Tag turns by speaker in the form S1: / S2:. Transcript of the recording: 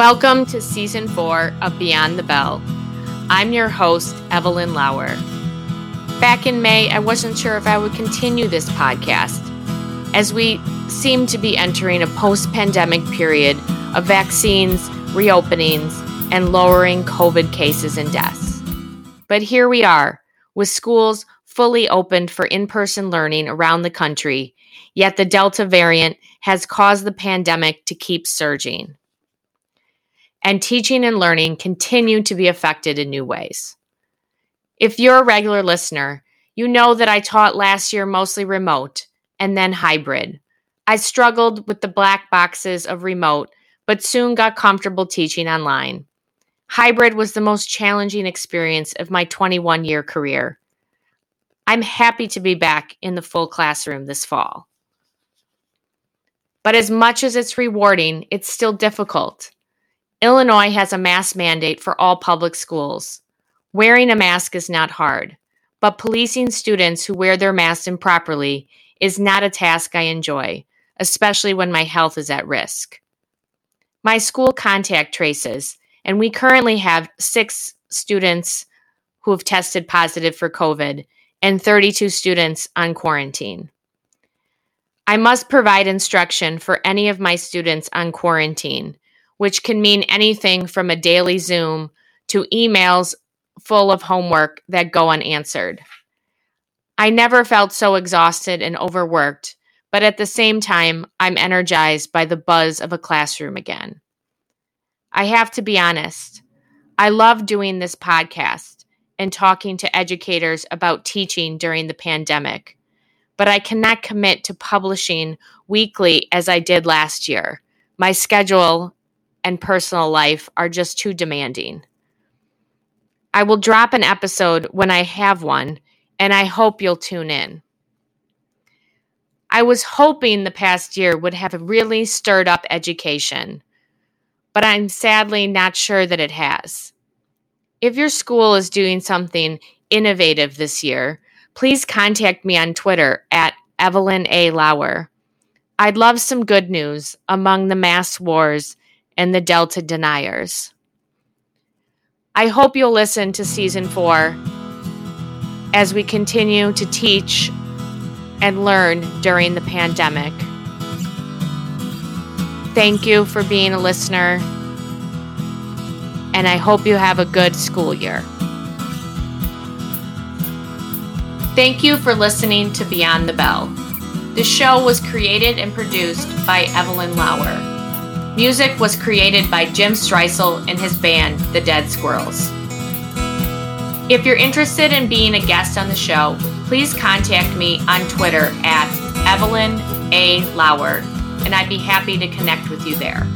S1: Welcome to season four of Beyond the Bell. I'm your host, Evelyn Lauer. Back in May, I wasn't sure if I would continue this podcast as we seem to be entering a post pandemic period of vaccines, reopenings, and lowering COVID cases and deaths. But here we are, with schools fully opened for in person learning around the country, yet the Delta variant has caused the pandemic to keep surging and teaching and learning continue to be affected in new ways. If you're a regular listener, you know that I taught last year mostly remote and then hybrid. I struggled with the black boxes of remote, but soon got comfortable teaching online. Hybrid was the most challenging experience of my 21 year career. I'm happy to be back in the full classroom this fall. But as much as it's rewarding, it's still difficult. Illinois has a mask mandate for all public schools. Wearing a mask is not hard, but policing students who wear their masks improperly is not a task I enjoy, especially when my health is at risk. My school contact traces, and we currently have six students who have tested positive for COVID and 32 students on quarantine. I must provide instruction for any of my students on quarantine which can mean anything from a daily Zoom to emails full of homework that go unanswered. I never felt so exhausted and overworked, but at the same time, I'm energized by the buzz of a classroom again. I have to be honest, I love doing this podcast and talking to educators about teaching during the pandemic, but I cannot commit to publishing weekly as I did last year. My schedule and personal life are just too demanding. I will drop an episode when I have one, and I hope you'll tune in. I was hoping the past year would have really stirred up education, but I'm sadly not sure that it has. If your school is doing something innovative this year, please contact me on Twitter at Evelyn A. Lauer. I'd love some good news among the mass wars and the Delta deniers. I hope you'll listen to season four as we continue to teach and learn during the pandemic. Thank you for being a listener, and I hope you have a good school year. Thank you for listening to Beyond the Bell. The show was created and produced by Evelyn Lauer. Music was created by Jim Streisel and his band, The Dead Squirrels. If you're interested in being a guest on the show, please contact me on Twitter at Evelyn A. Lauer, and I'd be happy to connect with you there.